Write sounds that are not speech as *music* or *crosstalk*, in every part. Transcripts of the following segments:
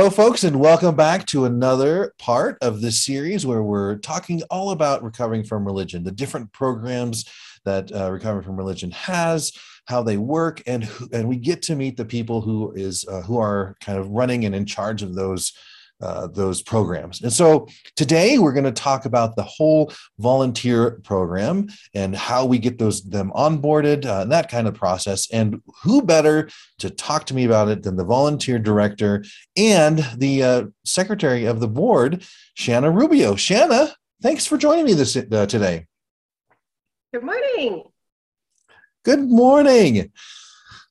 Hello, folks, and welcome back to another part of this series where we're talking all about recovering from religion, the different programs that uh, recovering from religion has, how they work, and and we get to meet the people who is uh, who are kind of running and in charge of those uh, those programs. And so today we're going to talk about the whole volunteer program and how we get those them onboarded uh, and that kind of process. And who better to talk to me about it than the volunteer director and the uh, secretary of the board, Shanna Rubio. Shanna, thanks for joining me this uh, today. Good morning. Good morning.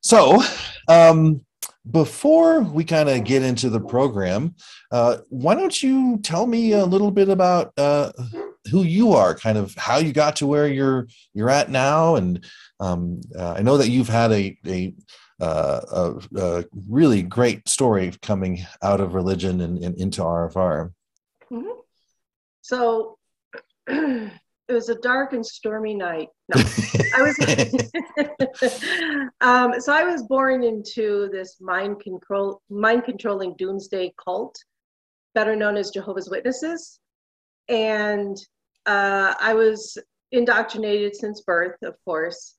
So, um, before we kind of get into the program, uh, why don't you tell me a little bit about uh, who you are, kind of how you got to where you're you're at now, and um, uh, I know that you've had a a, uh, a, a really great story coming out of religion and, and into RFR. Mm-hmm. So *clears throat* it was a dark and stormy night. No, *laughs* I was. *laughs* um, so I was born into this mind control, mind controlling doomsday cult, better known as Jehovah's Witnesses, and uh, I was indoctrinated since birth, of course.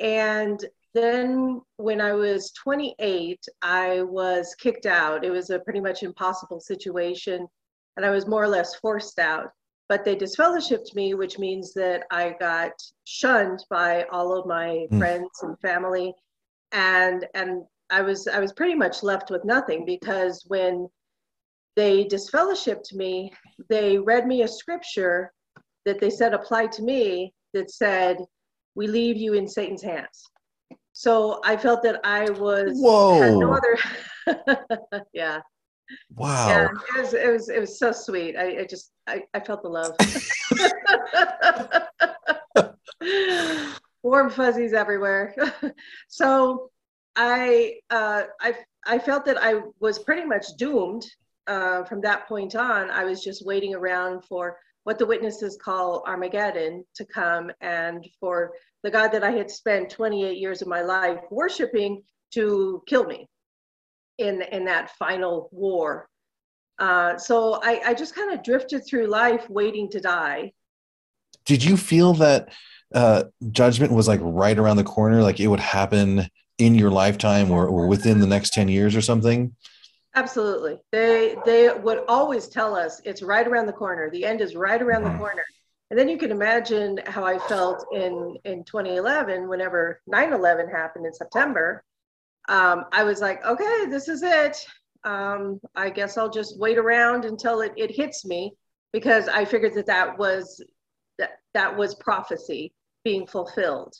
And then when I was 28, I was kicked out. It was a pretty much impossible situation, and I was more or less forced out but they disfellowshipped me, which means that I got shunned by all of my mm. friends and family, and and I was I was pretty much left with nothing because when they disfellowshipped me, they read me a scripture that they said applied to me that said, "We leave you in Satan's hands." So I felt that I was whoa. no other, *laughs* yeah. Wow. Yeah, it was it was it was so sweet. I, I just I, I felt the love. *laughs* Warm fuzzies everywhere. *laughs* so I uh I I felt that I was pretty much doomed uh, from that point on. I was just waiting around for what the witnesses call Armageddon to come and for the God that I had spent 28 years of my life worshiping to kill me in in that final war. Uh, so I, I just kind of drifted through life waiting to die. Did you feel that uh, judgment was like right around the corner, like it would happen in your lifetime or, or within the next 10 years or something? Absolutely. They they would always tell us it's right around the corner. The end is right around the corner. And then you can imagine how I felt in in 2011 whenever 9/11 happened in September um, I was like, okay, this is it. Um, I guess I'll just wait around until it, it hits me because I figured that that was that that was prophecy being fulfilled.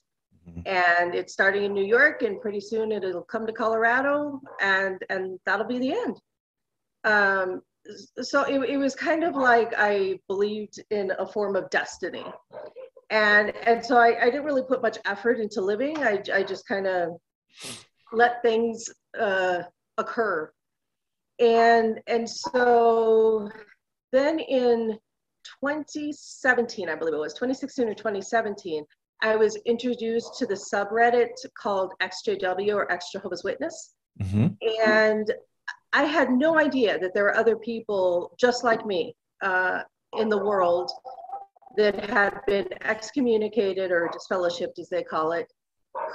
Mm-hmm. And it's starting in New York, and pretty soon it'll come to Colorado, and and that'll be the end. Um, so it, it was kind of like I believed in a form of destiny, and and so I, I didn't really put much effort into living. I I just kind of let things uh, occur. And, and so then in 2017, I believe it was 2016 or 2017, I was introduced to the subreddit called XJW or Ex Jehovah's Witness. Mm-hmm. And I had no idea that there were other people just like me uh, in the world that had been excommunicated or disfellowshipped, as they call it,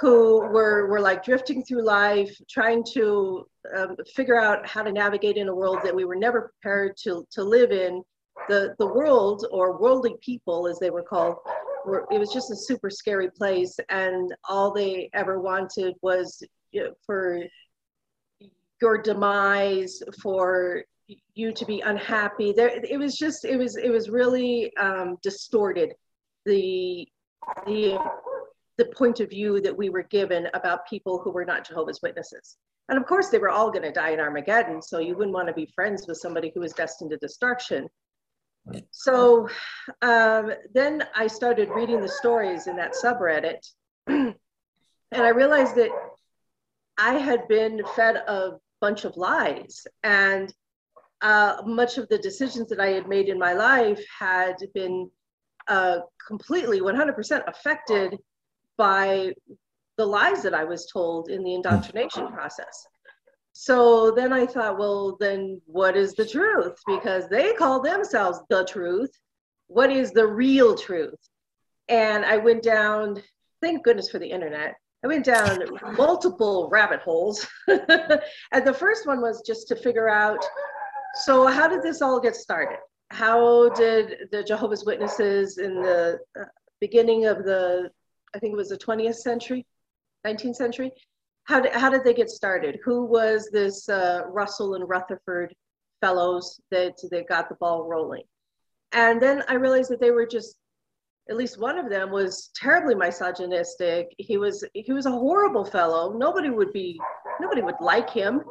who were, were like drifting through life, trying to um, figure out how to navigate in a world that we were never prepared to, to live in. The, the world, or worldly people as they were called, were, it was just a super scary place. And all they ever wanted was you know, for your demise, for you to be unhappy. There, it was just, it was, it was really um, distorted. The, the the point of view that we were given about people who were not Jehovah's Witnesses. And of course, they were all going to die in Armageddon, so you wouldn't want to be friends with somebody who was destined to destruction. So um, then I started reading the stories in that subreddit, *clears throat* and I realized that I had been fed a bunch of lies, and uh, much of the decisions that I had made in my life had been uh, completely 100% affected by the lies that I was told in the indoctrination process. so then I thought, well, then what is the truth? Because they call themselves the truth. What is the real truth? And I went down, thank goodness for the internet. I went down multiple rabbit holes. *laughs* and the first one was just to figure out so, how did this all get started? How did the Jehovah's Witnesses in the uh, beginning of the, I think it was the 20th century, 19th century, how did, how did they get started? Who was this uh, Russell and Rutherford fellows that, that got the ball rolling? And then I realized that they were just, at least one of them was terribly misogynistic. He was he was a horrible fellow. Nobody would be nobody would like him.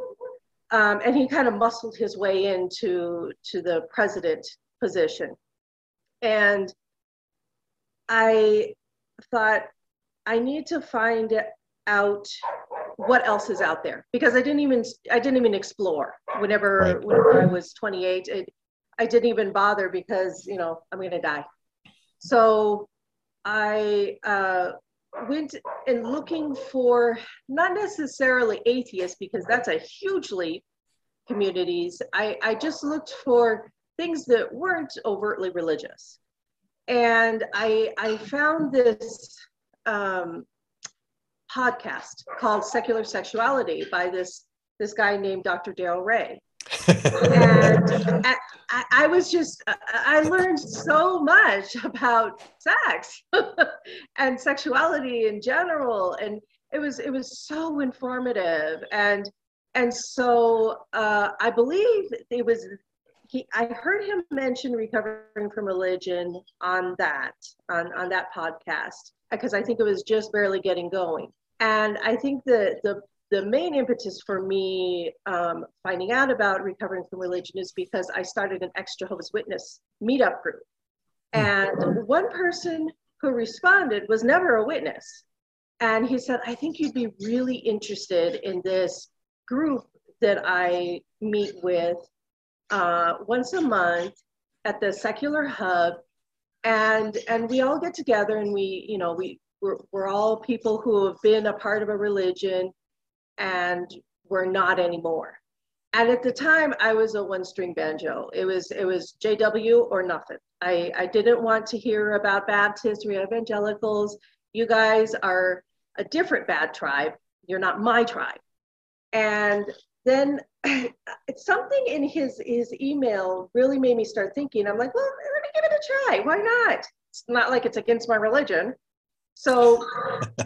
Um, and he kind of muscled his way into to the president position. And I thought I need to find out what else is out there because I didn't even I didn't even explore whenever right. whenever I was 28. It, I didn't even bother because you know I'm gonna die. So I uh, went and looking for not necessarily atheists because that's a huge leap communities. I, I just looked for things that weren't overtly religious. And I, I found this um, podcast called Secular Sexuality by this, this guy named Dr. Darrel Ray. and I, I, was just, I learned so much about sex *laughs* and sexuality in general. And it was, it was so informative. And, and so uh, I believe it was, he, I heard him mention recovering from religion on that, on, on that podcast, because I think it was just barely getting going. And I think that the the main impetus for me um, finding out about recovering from religion is because I started an ex Jehovah's Witness meetup group. And one person who responded was never a witness. And he said, I think you'd be really interested in this group that I meet with uh, once a month at the Secular Hub. And, and we all get together and we, you know, we, we're, we're all people who have been a part of a religion and we're not anymore. And at the time, I was a one-string banjo. It was it was JW or nothing. I, I didn't want to hear about Baptists or evangelicals. You guys are a different bad tribe. You're not my tribe. And then *sighs* something in his his email really made me start thinking. I'm like, well, let me give it a try. Why not? It's not like it's against my religion. So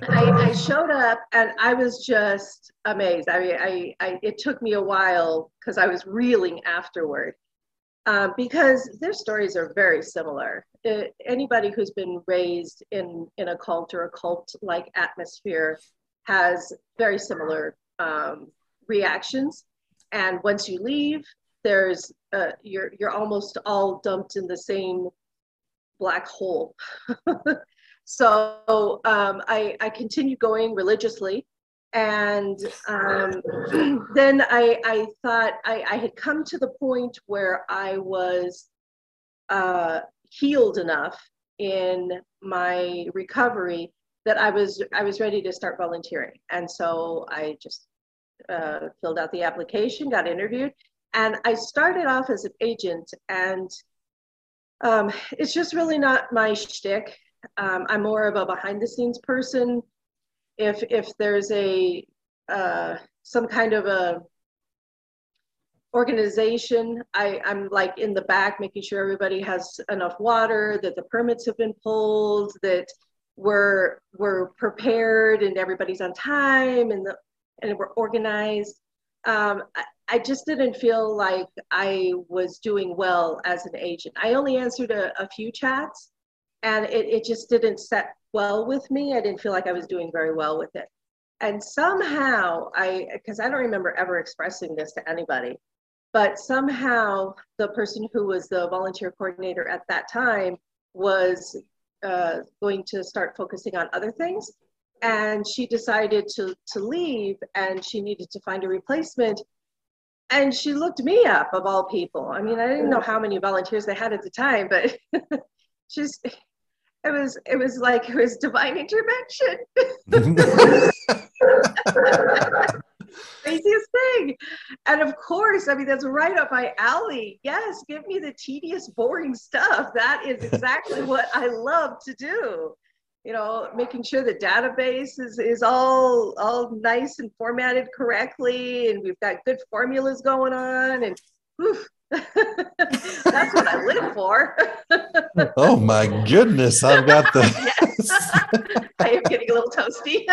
I, I, showed up and I was just amazed. I mean, I, I it took me a while because I was reeling afterward um, because their stories are very similar. It, anybody who's been raised in, in a cult or a cult like atmosphere has very similar um, reactions. And once you leave, there's uh, you're you're almost all dumped in the same black hole. *laughs* So um, I, I continued going religiously. And um, *clears throat* then I, I thought I, I had come to the point where I was uh, healed enough in my recovery that I was I was ready to start volunteering. And so I just uh, filled out the application, got interviewed, and I started off as an agent. And um, it's just really not my shtick. Um, I'm more of a behind the scenes person. If if there's a uh, some kind of a organization, I, I'm like in the back making sure everybody has enough water, that the permits have been pulled, that we're we're prepared and everybody's on time and the and we're organized. Um, I, I just didn't feel like I was doing well as an agent. I only answered a, a few chats, and it, it just didn't set well with me. I didn't feel like I was doing very well with it. And somehow I, because I don't remember ever expressing this to anybody, but somehow the person who was the volunteer coordinator at that time was uh, going to start focusing on other things. And she decided to, to leave and she needed to find a replacement. And she looked me up, of all people. I mean, I didn't know how many volunteers they had at the time, but *laughs* she's it was it was like it was divine intervention *laughs* craziest thing. And of course, I mean, that's right up my alley. Yes, give me the tedious, boring stuff. That is exactly *laughs* what I love to do. You know, making sure the database is, is all all nice and formatted correctly, and we've got good formulas going on, and *laughs* that's what I live for. *laughs* oh my goodness, I've got the. yes. *laughs* I am getting a little toasty.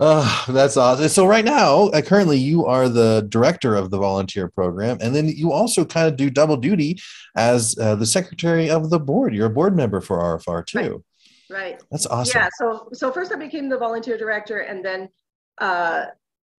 Oh, that's awesome. So right now, uh, currently, you are the director of the volunteer program, and then you also kind of do double duty as uh, the secretary of the board. You're a board member for RFR too. Right. right. That's awesome. Yeah. So so first I became the volunteer director, and then uh,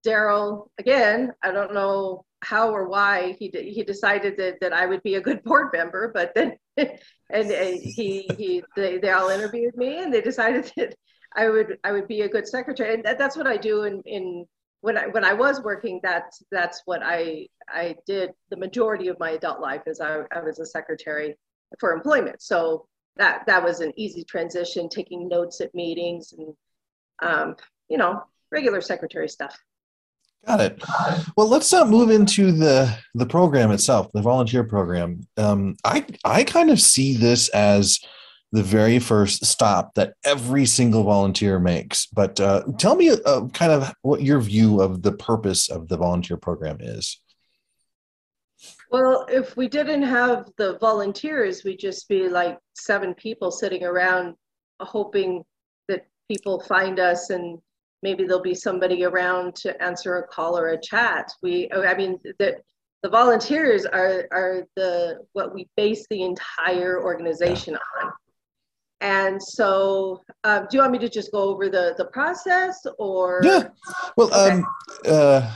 Darrel again. I don't know how or why he he decided that, that I would be a good board member, but then *laughs* and, and he he they, they all interviewed me and they decided *laughs* that I would I would be a good secretary, and that, that's what I do in in when I when I was working. That's that's what I I did the majority of my adult life is I, I was a secretary for employment. So that that was an easy transition, taking notes at meetings and um, you know regular secretary stuff. Got it. Well, let's uh, move into the the program itself, the volunteer program. Um, I I kind of see this as the very first stop that every single volunteer makes. But uh, tell me uh, kind of what your view of the purpose of the volunteer program is. Well, if we didn't have the volunteers, we'd just be like seven people sitting around hoping that people find us and maybe there'll be somebody around to answer a call or a chat. We, I mean, the, the volunteers are, are the what we base the entire organization yeah. on. And so, uh, do you want me to just go over the the process, or yeah? Well, okay. um, uh,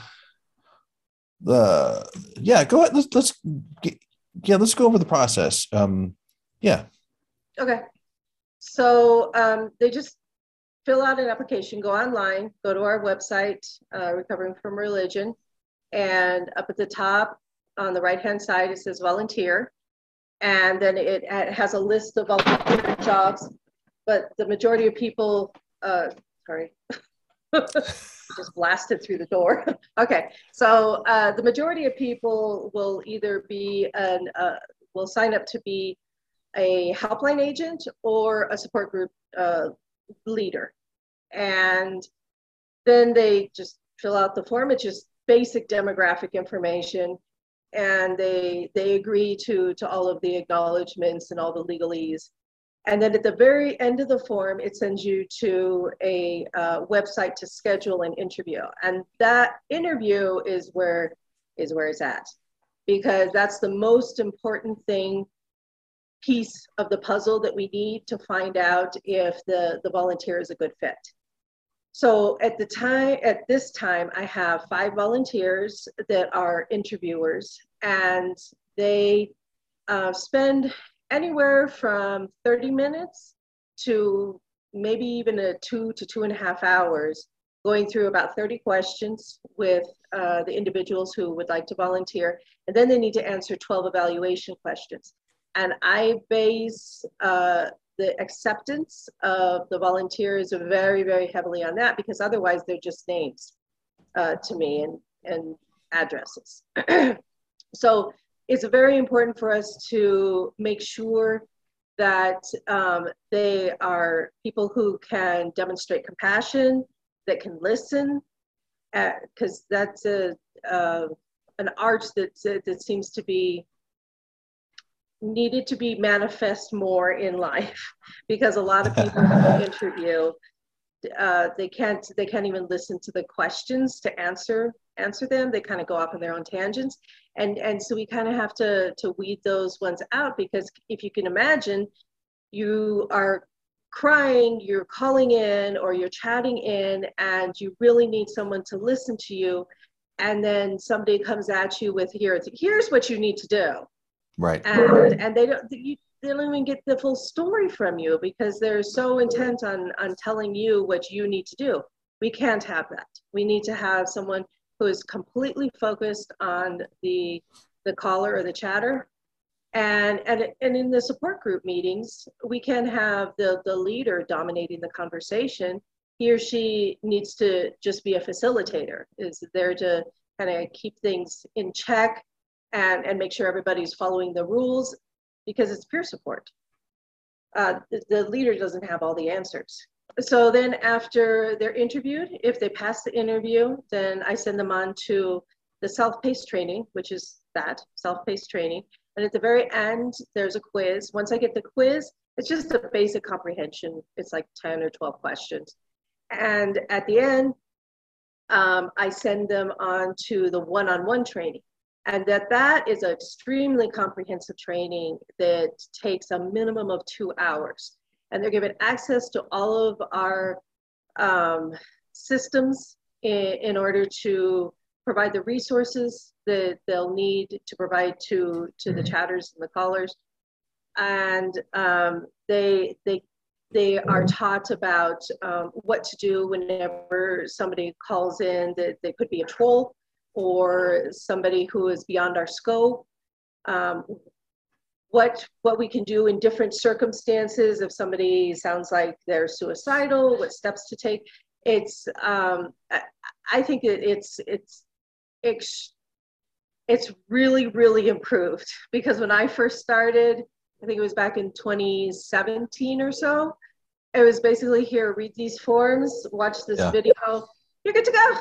the yeah, go ahead. Let's let's yeah, let's go over the process. Um, yeah. Okay. So um, they just fill out an application, go online, go to our website, uh, Recovering from Religion, and up at the top on the right hand side it says volunteer and then it, has a list of volunteer jobs. But the majority of people, uh, sorry, *laughs* just blasted through the door. *laughs* okay, so uh, the majority of people will either be an uh, will sign up to be a helpline agent or a support group uh, leader, and then they just fill out the form. It's just basic demographic information and they they agree to to all of the acknowledgments and all the legalese. And then at the very end of the form it sends you to a uh, website to schedule an interview. And that interview is where is where it's at because that's the most important thing piece of the puzzle that we need to find out if the the volunteer is a good fit so at the time, at this time, I have five volunteers that are interviewers, and they uh, spend anywhere from 30 minutes to maybe even a two to two and a half hours going through about 30 questions with uh, the individuals who would like to volunteer. And then they need to answer 12 evaluation questions. And I base uh, the acceptance of the volunteers very, very heavily on that because otherwise they're just names uh, to me and, and addresses. *clears throat* so it's very important for us to make sure that um, they are people who can demonstrate compassion, that can listen, because uh, that's a, uh, an art that, that seems to be needed to be manifest more in life *laughs* because a lot of people *laughs* interview uh, they can't they can't even listen to the questions to answer answer them. They kind of go off on their own tangents. And and so we kind of have to to weed those ones out because if you can imagine you are crying you're calling in or you're chatting in and you really need someone to listen to you. And then somebody comes at you with here here's what you need to do Right. And and they don't you, they don't even get the full story from you because they're so intent on on telling you what you need to do. We can't have that. We need to have someone who is completely focused on the the caller or the chatter. And, and, and in the support group meetings, we can have the, the leader dominating the conversation he or she needs to just be a facilitator, is there to kind of keep things in check and, and make sure everybody's following the rules because it's peer support. Uh, the, the leader doesn't have all the answers. So then after they're interviewed, if they pass the interview, then I send them on to the self-paced training, which is that, self-paced training. And at the very end, there's a quiz. Once I get the quiz, it's just a basic comprehension. It's like 10 or 12 questions. And at the end, um, I send them on to the one-on-one training. And that that is an extremely comprehensive training that takes a minimum of two hours. And they're given access to all of our um, systems in, in order to provide the resources that they'll need to provide to, to the mm-hmm. chatters and the callers. And um, they, they they are taught about um, what to do whenever somebody calls in that they could be a troll or somebody who is beyond our scope. Um, what what we can do in different circumstances if somebody sounds like they're suicidal, what steps to take. It's um, I, I think it, it's it's it's it's really really improved *laughs* because when I first started, I think it was back in 2017 or so. It was basically here, read these forms, watch this yeah. video, you're good to go.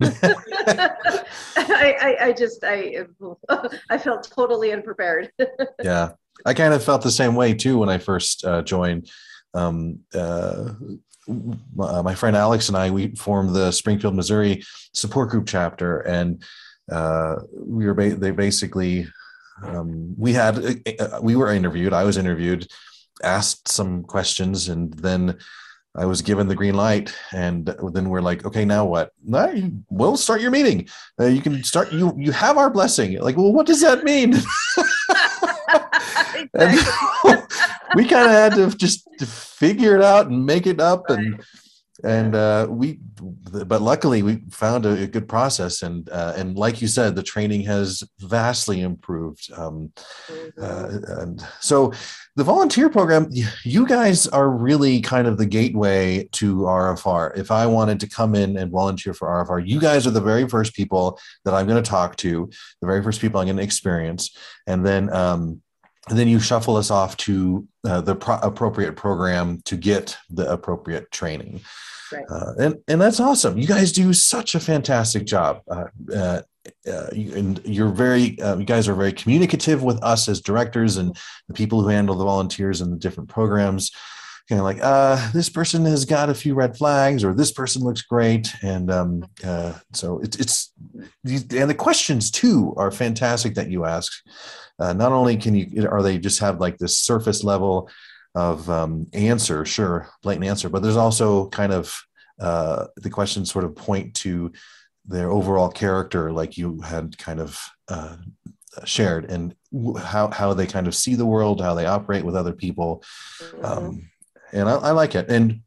I, I, I just I I felt totally unprepared. *laughs* yeah, I kind of felt the same way too when I first uh, joined. Um, uh, my friend Alex and I we formed the Springfield, Missouri support group chapter, and uh, we were ba- they basically um, we had uh, we were interviewed. I was interviewed, asked some questions, and then I was given the green light, and then we're like, okay, now what? No, we'll start your meeting. Uh, you can start. You you have our blessing. Like, well, what does that mean? *laughs* *laughs* we kind of had to just figure it out and make it up, and and uh, we but luckily we found a, a good process and uh, and like you said the training has vastly improved um, uh, mm-hmm. and so the volunteer program you guys are really kind of the gateway to rfr if i wanted to come in and volunteer for rfr you guys are the very first people that i'm going to talk to the very first people i'm going to experience and then um, and then you shuffle us off to uh, the pro- appropriate program to get the appropriate training. Right. Uh, and and that's awesome. You guys do such a fantastic job. Uh, uh, and you're very uh, you guys are very communicative with us as directors and the people who handle the volunteers and the different programs. Kind of like uh, this person has got a few red flags or this person looks great. And um, uh, so it, it's and the questions too are fantastic that you ask. Uh, not only can you are they just have like this surface level of um, answer sure blatant answer but there's also kind of uh, the questions sort of point to their overall character like you had kind of uh, shared and how how they kind of see the world how they operate with other people. Mm-hmm. um, and I, I, like it. And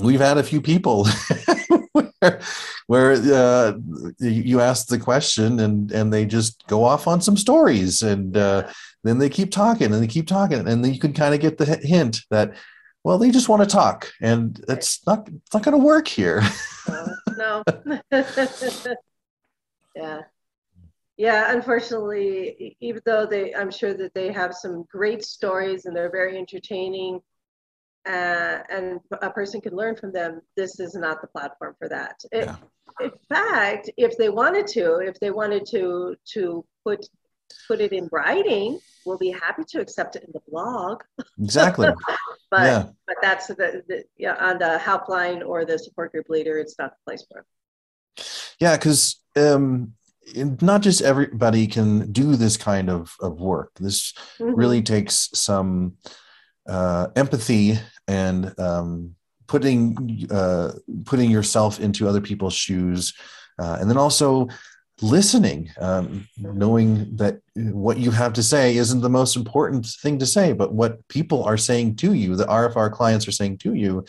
we've had a few people *laughs* where, where uh, you ask the question and and they just go off on some stories and uh, then they keep talking and they keep talking and then you can kind of get the hint that well they just want to talk and it's not it's not going to work here *laughs* no, *laughs* yeah yeah unfortunately even though they i'm sure that they have some great stories and they're very entertaining uh, and a person can learn from them, this is not the platform for that. It, yeah. In fact, if they wanted to, if they wanted to to put put it in writing, we'll be happy to accept it in the blog. Exactly. *laughs* but yeah. but that's the, the yeah on the helpline or the support group leader, it's not the place for it. Yeah, because um, not just everybody can do this kind of, of work. This mm-hmm. really takes some uh, empathy and um, putting uh, putting yourself into other people's shoes, uh, and then also listening, um, knowing that what you have to say isn't the most important thing to say, but what people are saying to you, the RFR clients are saying to you,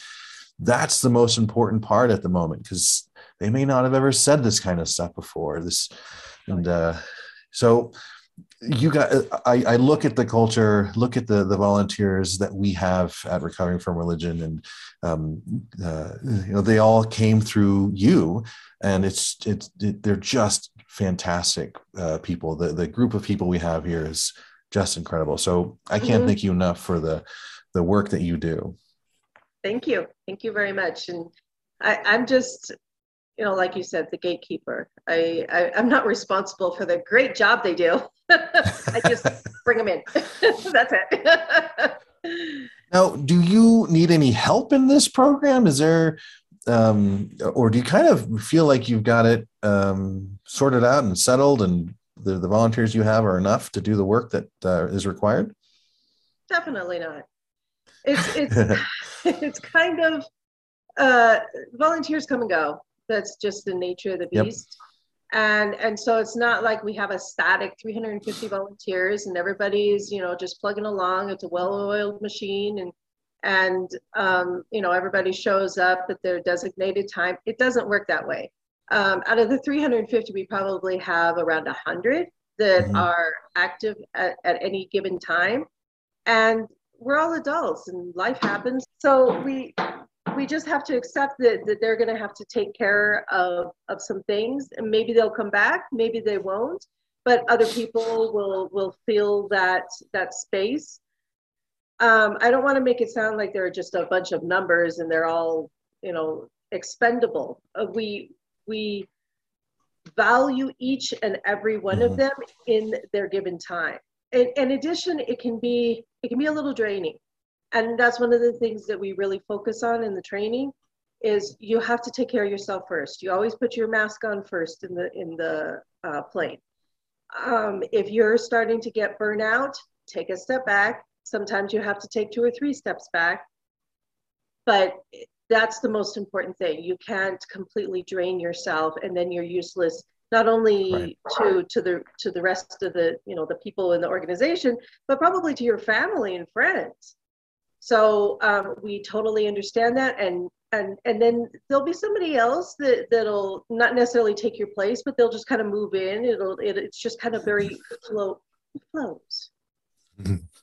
that's the most important part at the moment because they may not have ever said this kind of stuff before. This and uh, so you got I, I look at the culture look at the the volunteers that we have at recovering from religion and um, uh, you know they all came through you and it's it's it, they're just fantastic uh, people the the group of people we have here is just incredible so i can't mm-hmm. thank you enough for the the work that you do thank you thank you very much and I, i'm just you know, like you said, the gatekeeper. I, I am not responsible for the great job they do. *laughs* I just bring them in. *laughs* That's it. *laughs* now, do you need any help in this program? Is there, um, or do you kind of feel like you've got it um, sorted out and settled, and the, the volunteers you have are enough to do the work that uh, is required? Definitely not. It's it's *laughs* *laughs* it's kind of uh, volunteers come and go that's just the nature of the beast. Yep. And and so it's not like we have a static 350 volunteers and everybody's you know just plugging along. It's a well-oiled machine and and um, you know everybody shows up at their designated time. It doesn't work that way. Um, out of the 350, we probably have around 100 that mm-hmm. are active at, at any given time, and we're all adults and life happens. So we we just have to accept that, that they're going to have to take care of, of some things and maybe they'll come back maybe they won't but other people will will fill that that space um, i don't want to make it sound like they're just a bunch of numbers and they're all you know expendable. Uh, we we value each and every one mm-hmm. of them in their given time. In, in addition it can be it can be a little draining. And that's one of the things that we really focus on in the training is you have to take care of yourself first. You always put your mask on first in the in the uh, plane. Um, if you're starting to get burnout take a step back sometimes you have to take two or three steps back but that's the most important thing you can't completely drain yourself and then you're useless not only right. to to the to the rest of the you know the people in the organization but probably to your family and friends so um, we totally understand that, and and and then there'll be somebody else that that'll not necessarily take your place, but they'll just kind of move in. It'll it, it's just kind of very *laughs* flow flows.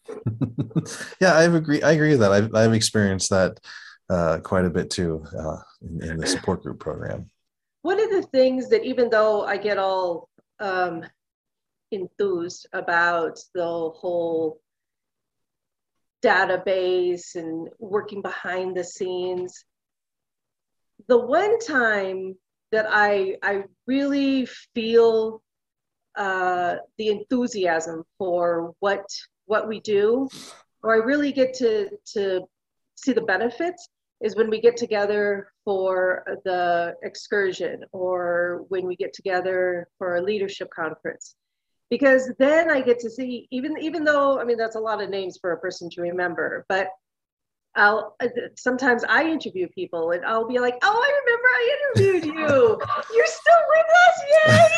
*laughs* yeah, I agree. I agree with that. I've I've experienced that uh, quite a bit too uh, in, in, the support group program. One of the things that even though I get all um, enthused about the whole database and working behind the scenes. The one time that I, I really feel uh, the enthusiasm for what, what we do, or I really get to, to see the benefits is when we get together for the excursion or when we get together for a leadership conference. Because then I get to see even even though I mean that's a lot of names for a person to remember, but I'll sometimes I interview people and I'll be like, "Oh, I remember I interviewed you. You're still with us, yay!"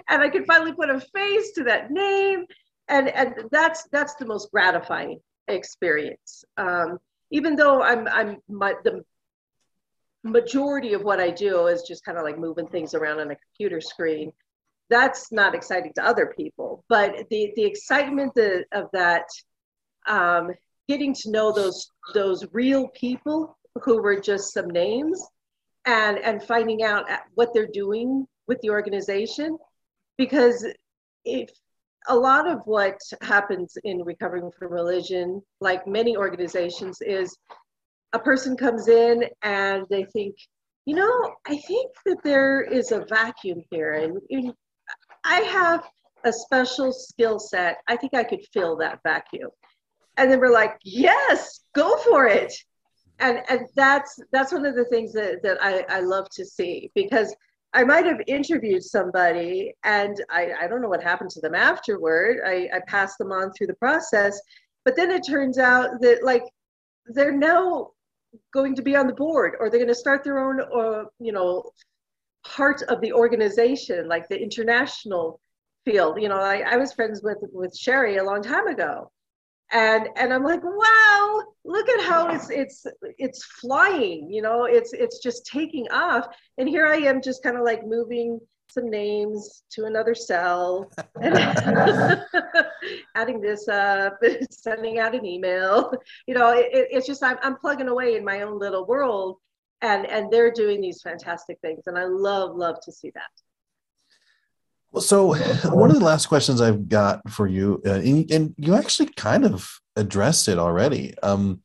*laughs* and I can finally put a face to that name, and and that's that's the most gratifying experience. Um, even though I'm I'm my, the majority of what I do is just kind of like moving things around on a computer screen that's not exciting to other people. But the the excitement of that, um, getting to know those those real people who were just some names, and and finding out what they're doing with the organization, because if a lot of what happens in recovering from religion, like many organizations, is a person comes in and they think, you know, I think that there is a vacuum here, and I have a special skill set. I think I could fill that vacuum. And then we're like, yes, go for it. And, and that's that's one of the things that, that I, I love to see because I might have interviewed somebody and I, I don't know what happened to them afterward. I, I passed them on through the process. But then it turns out that like they're now going to be on the board or they're going to start their own uh, you know part of the organization, like the international field. You know, I, I was friends with with Sherry a long time ago, and and i'm like wow look at how it's it's it's flying you know it's it's just taking off. And here i am just kind of like moving some names to another cell and *laughs* adding this up *laughs* sending out an email. You know it, it's just I'm, I'm plugging away in my own little world and and they're doing these fantastic things and i love love to see that well, so *sighs* one of the last questions I've got for you, uh, and, and, you actually kind of addressed it already. Um,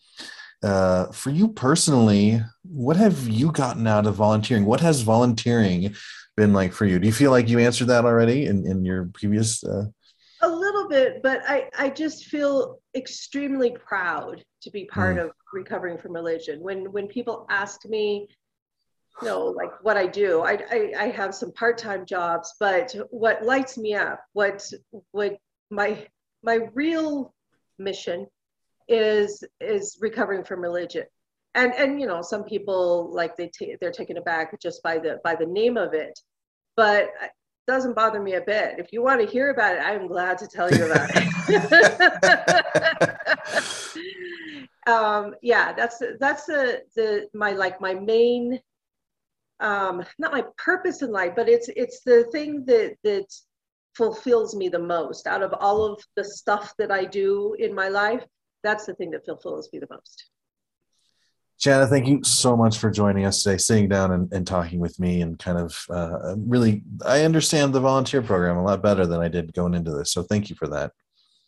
uh, for you personally, what have you gotten out of volunteering? What has volunteering been like for you? Do you feel like you answered that already in, in your previous? Uh... A little bit, but I, I just feel extremely proud to be part mm. of recovering from religion. When when people ask me, you know, like what I do. I, I, I have some part-time jobs, but what lights me up, what what my my real mission is is recovering from religion. And and you know, some people like they t- they're taken aback just by the by the name of it, but it doesn't bother me a bit. If you want to hear about it, I'm glad to tell you about it. *laughs* *laughs* um, yeah, that's that's the the my like my main um, not my purpose in life, but it's it's the thing that that fulfills me the most out of all of the stuff that I do in my life. That's the thing that fulfills me the most. Jana, thank you so much for joining us today, sitting down and, and talking with me, and kind of uh, really, I understand the volunteer program a lot better than I did going into this. So thank you for that.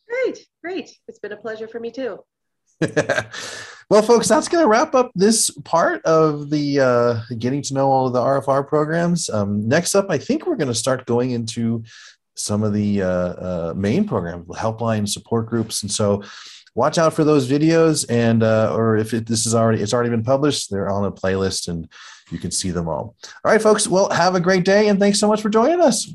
Great, great. It's been a pleasure for me too. *laughs* well, folks, that's going to wrap up this part of the uh, getting to know all of the RFR programs. Um, next up, I think we're going to start going into some of the uh, uh, main programs, helpline support groups, and so watch out for those videos. And uh, or if it, this is already it's already been published, they're on a playlist, and you can see them all. All right, folks. Well, have a great day, and thanks so much for joining us.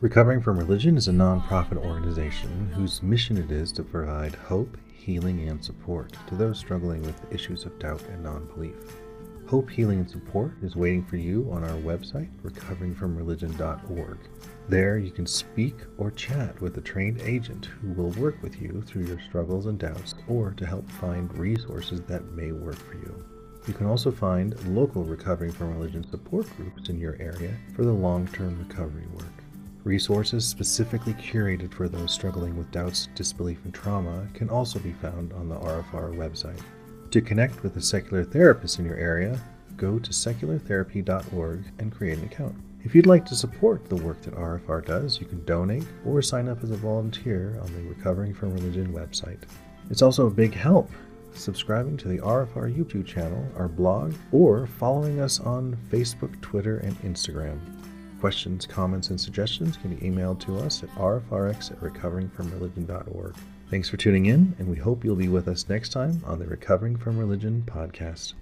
Recovering from Religion is a nonprofit organization whose mission it is to provide hope, healing, and support to those struggling with issues of doubt and non belief. Hope, Healing, and Support is waiting for you on our website, recoveringfromreligion.org. There, you can speak or chat with a trained agent who will work with you through your struggles and doubts or to help find resources that may work for you. You can also find local Recovering from Religion support groups in your area for the long term recovery work. Resources specifically curated for those struggling with doubts, disbelief, and trauma can also be found on the RFR website. To connect with a secular therapist in your area, go to seculartherapy.org and create an account. If you'd like to support the work that RFR does, you can donate or sign up as a volunteer on the Recovering from Religion website. It's also a big help subscribing to the RFR YouTube channel, our blog, or following us on Facebook, Twitter, and Instagram. Questions, comments, and suggestions can be emailed to us at rfrx at recoveringfromreligion.org. Thanks for tuning in, and we hope you'll be with us next time on the Recovering from Religion podcast.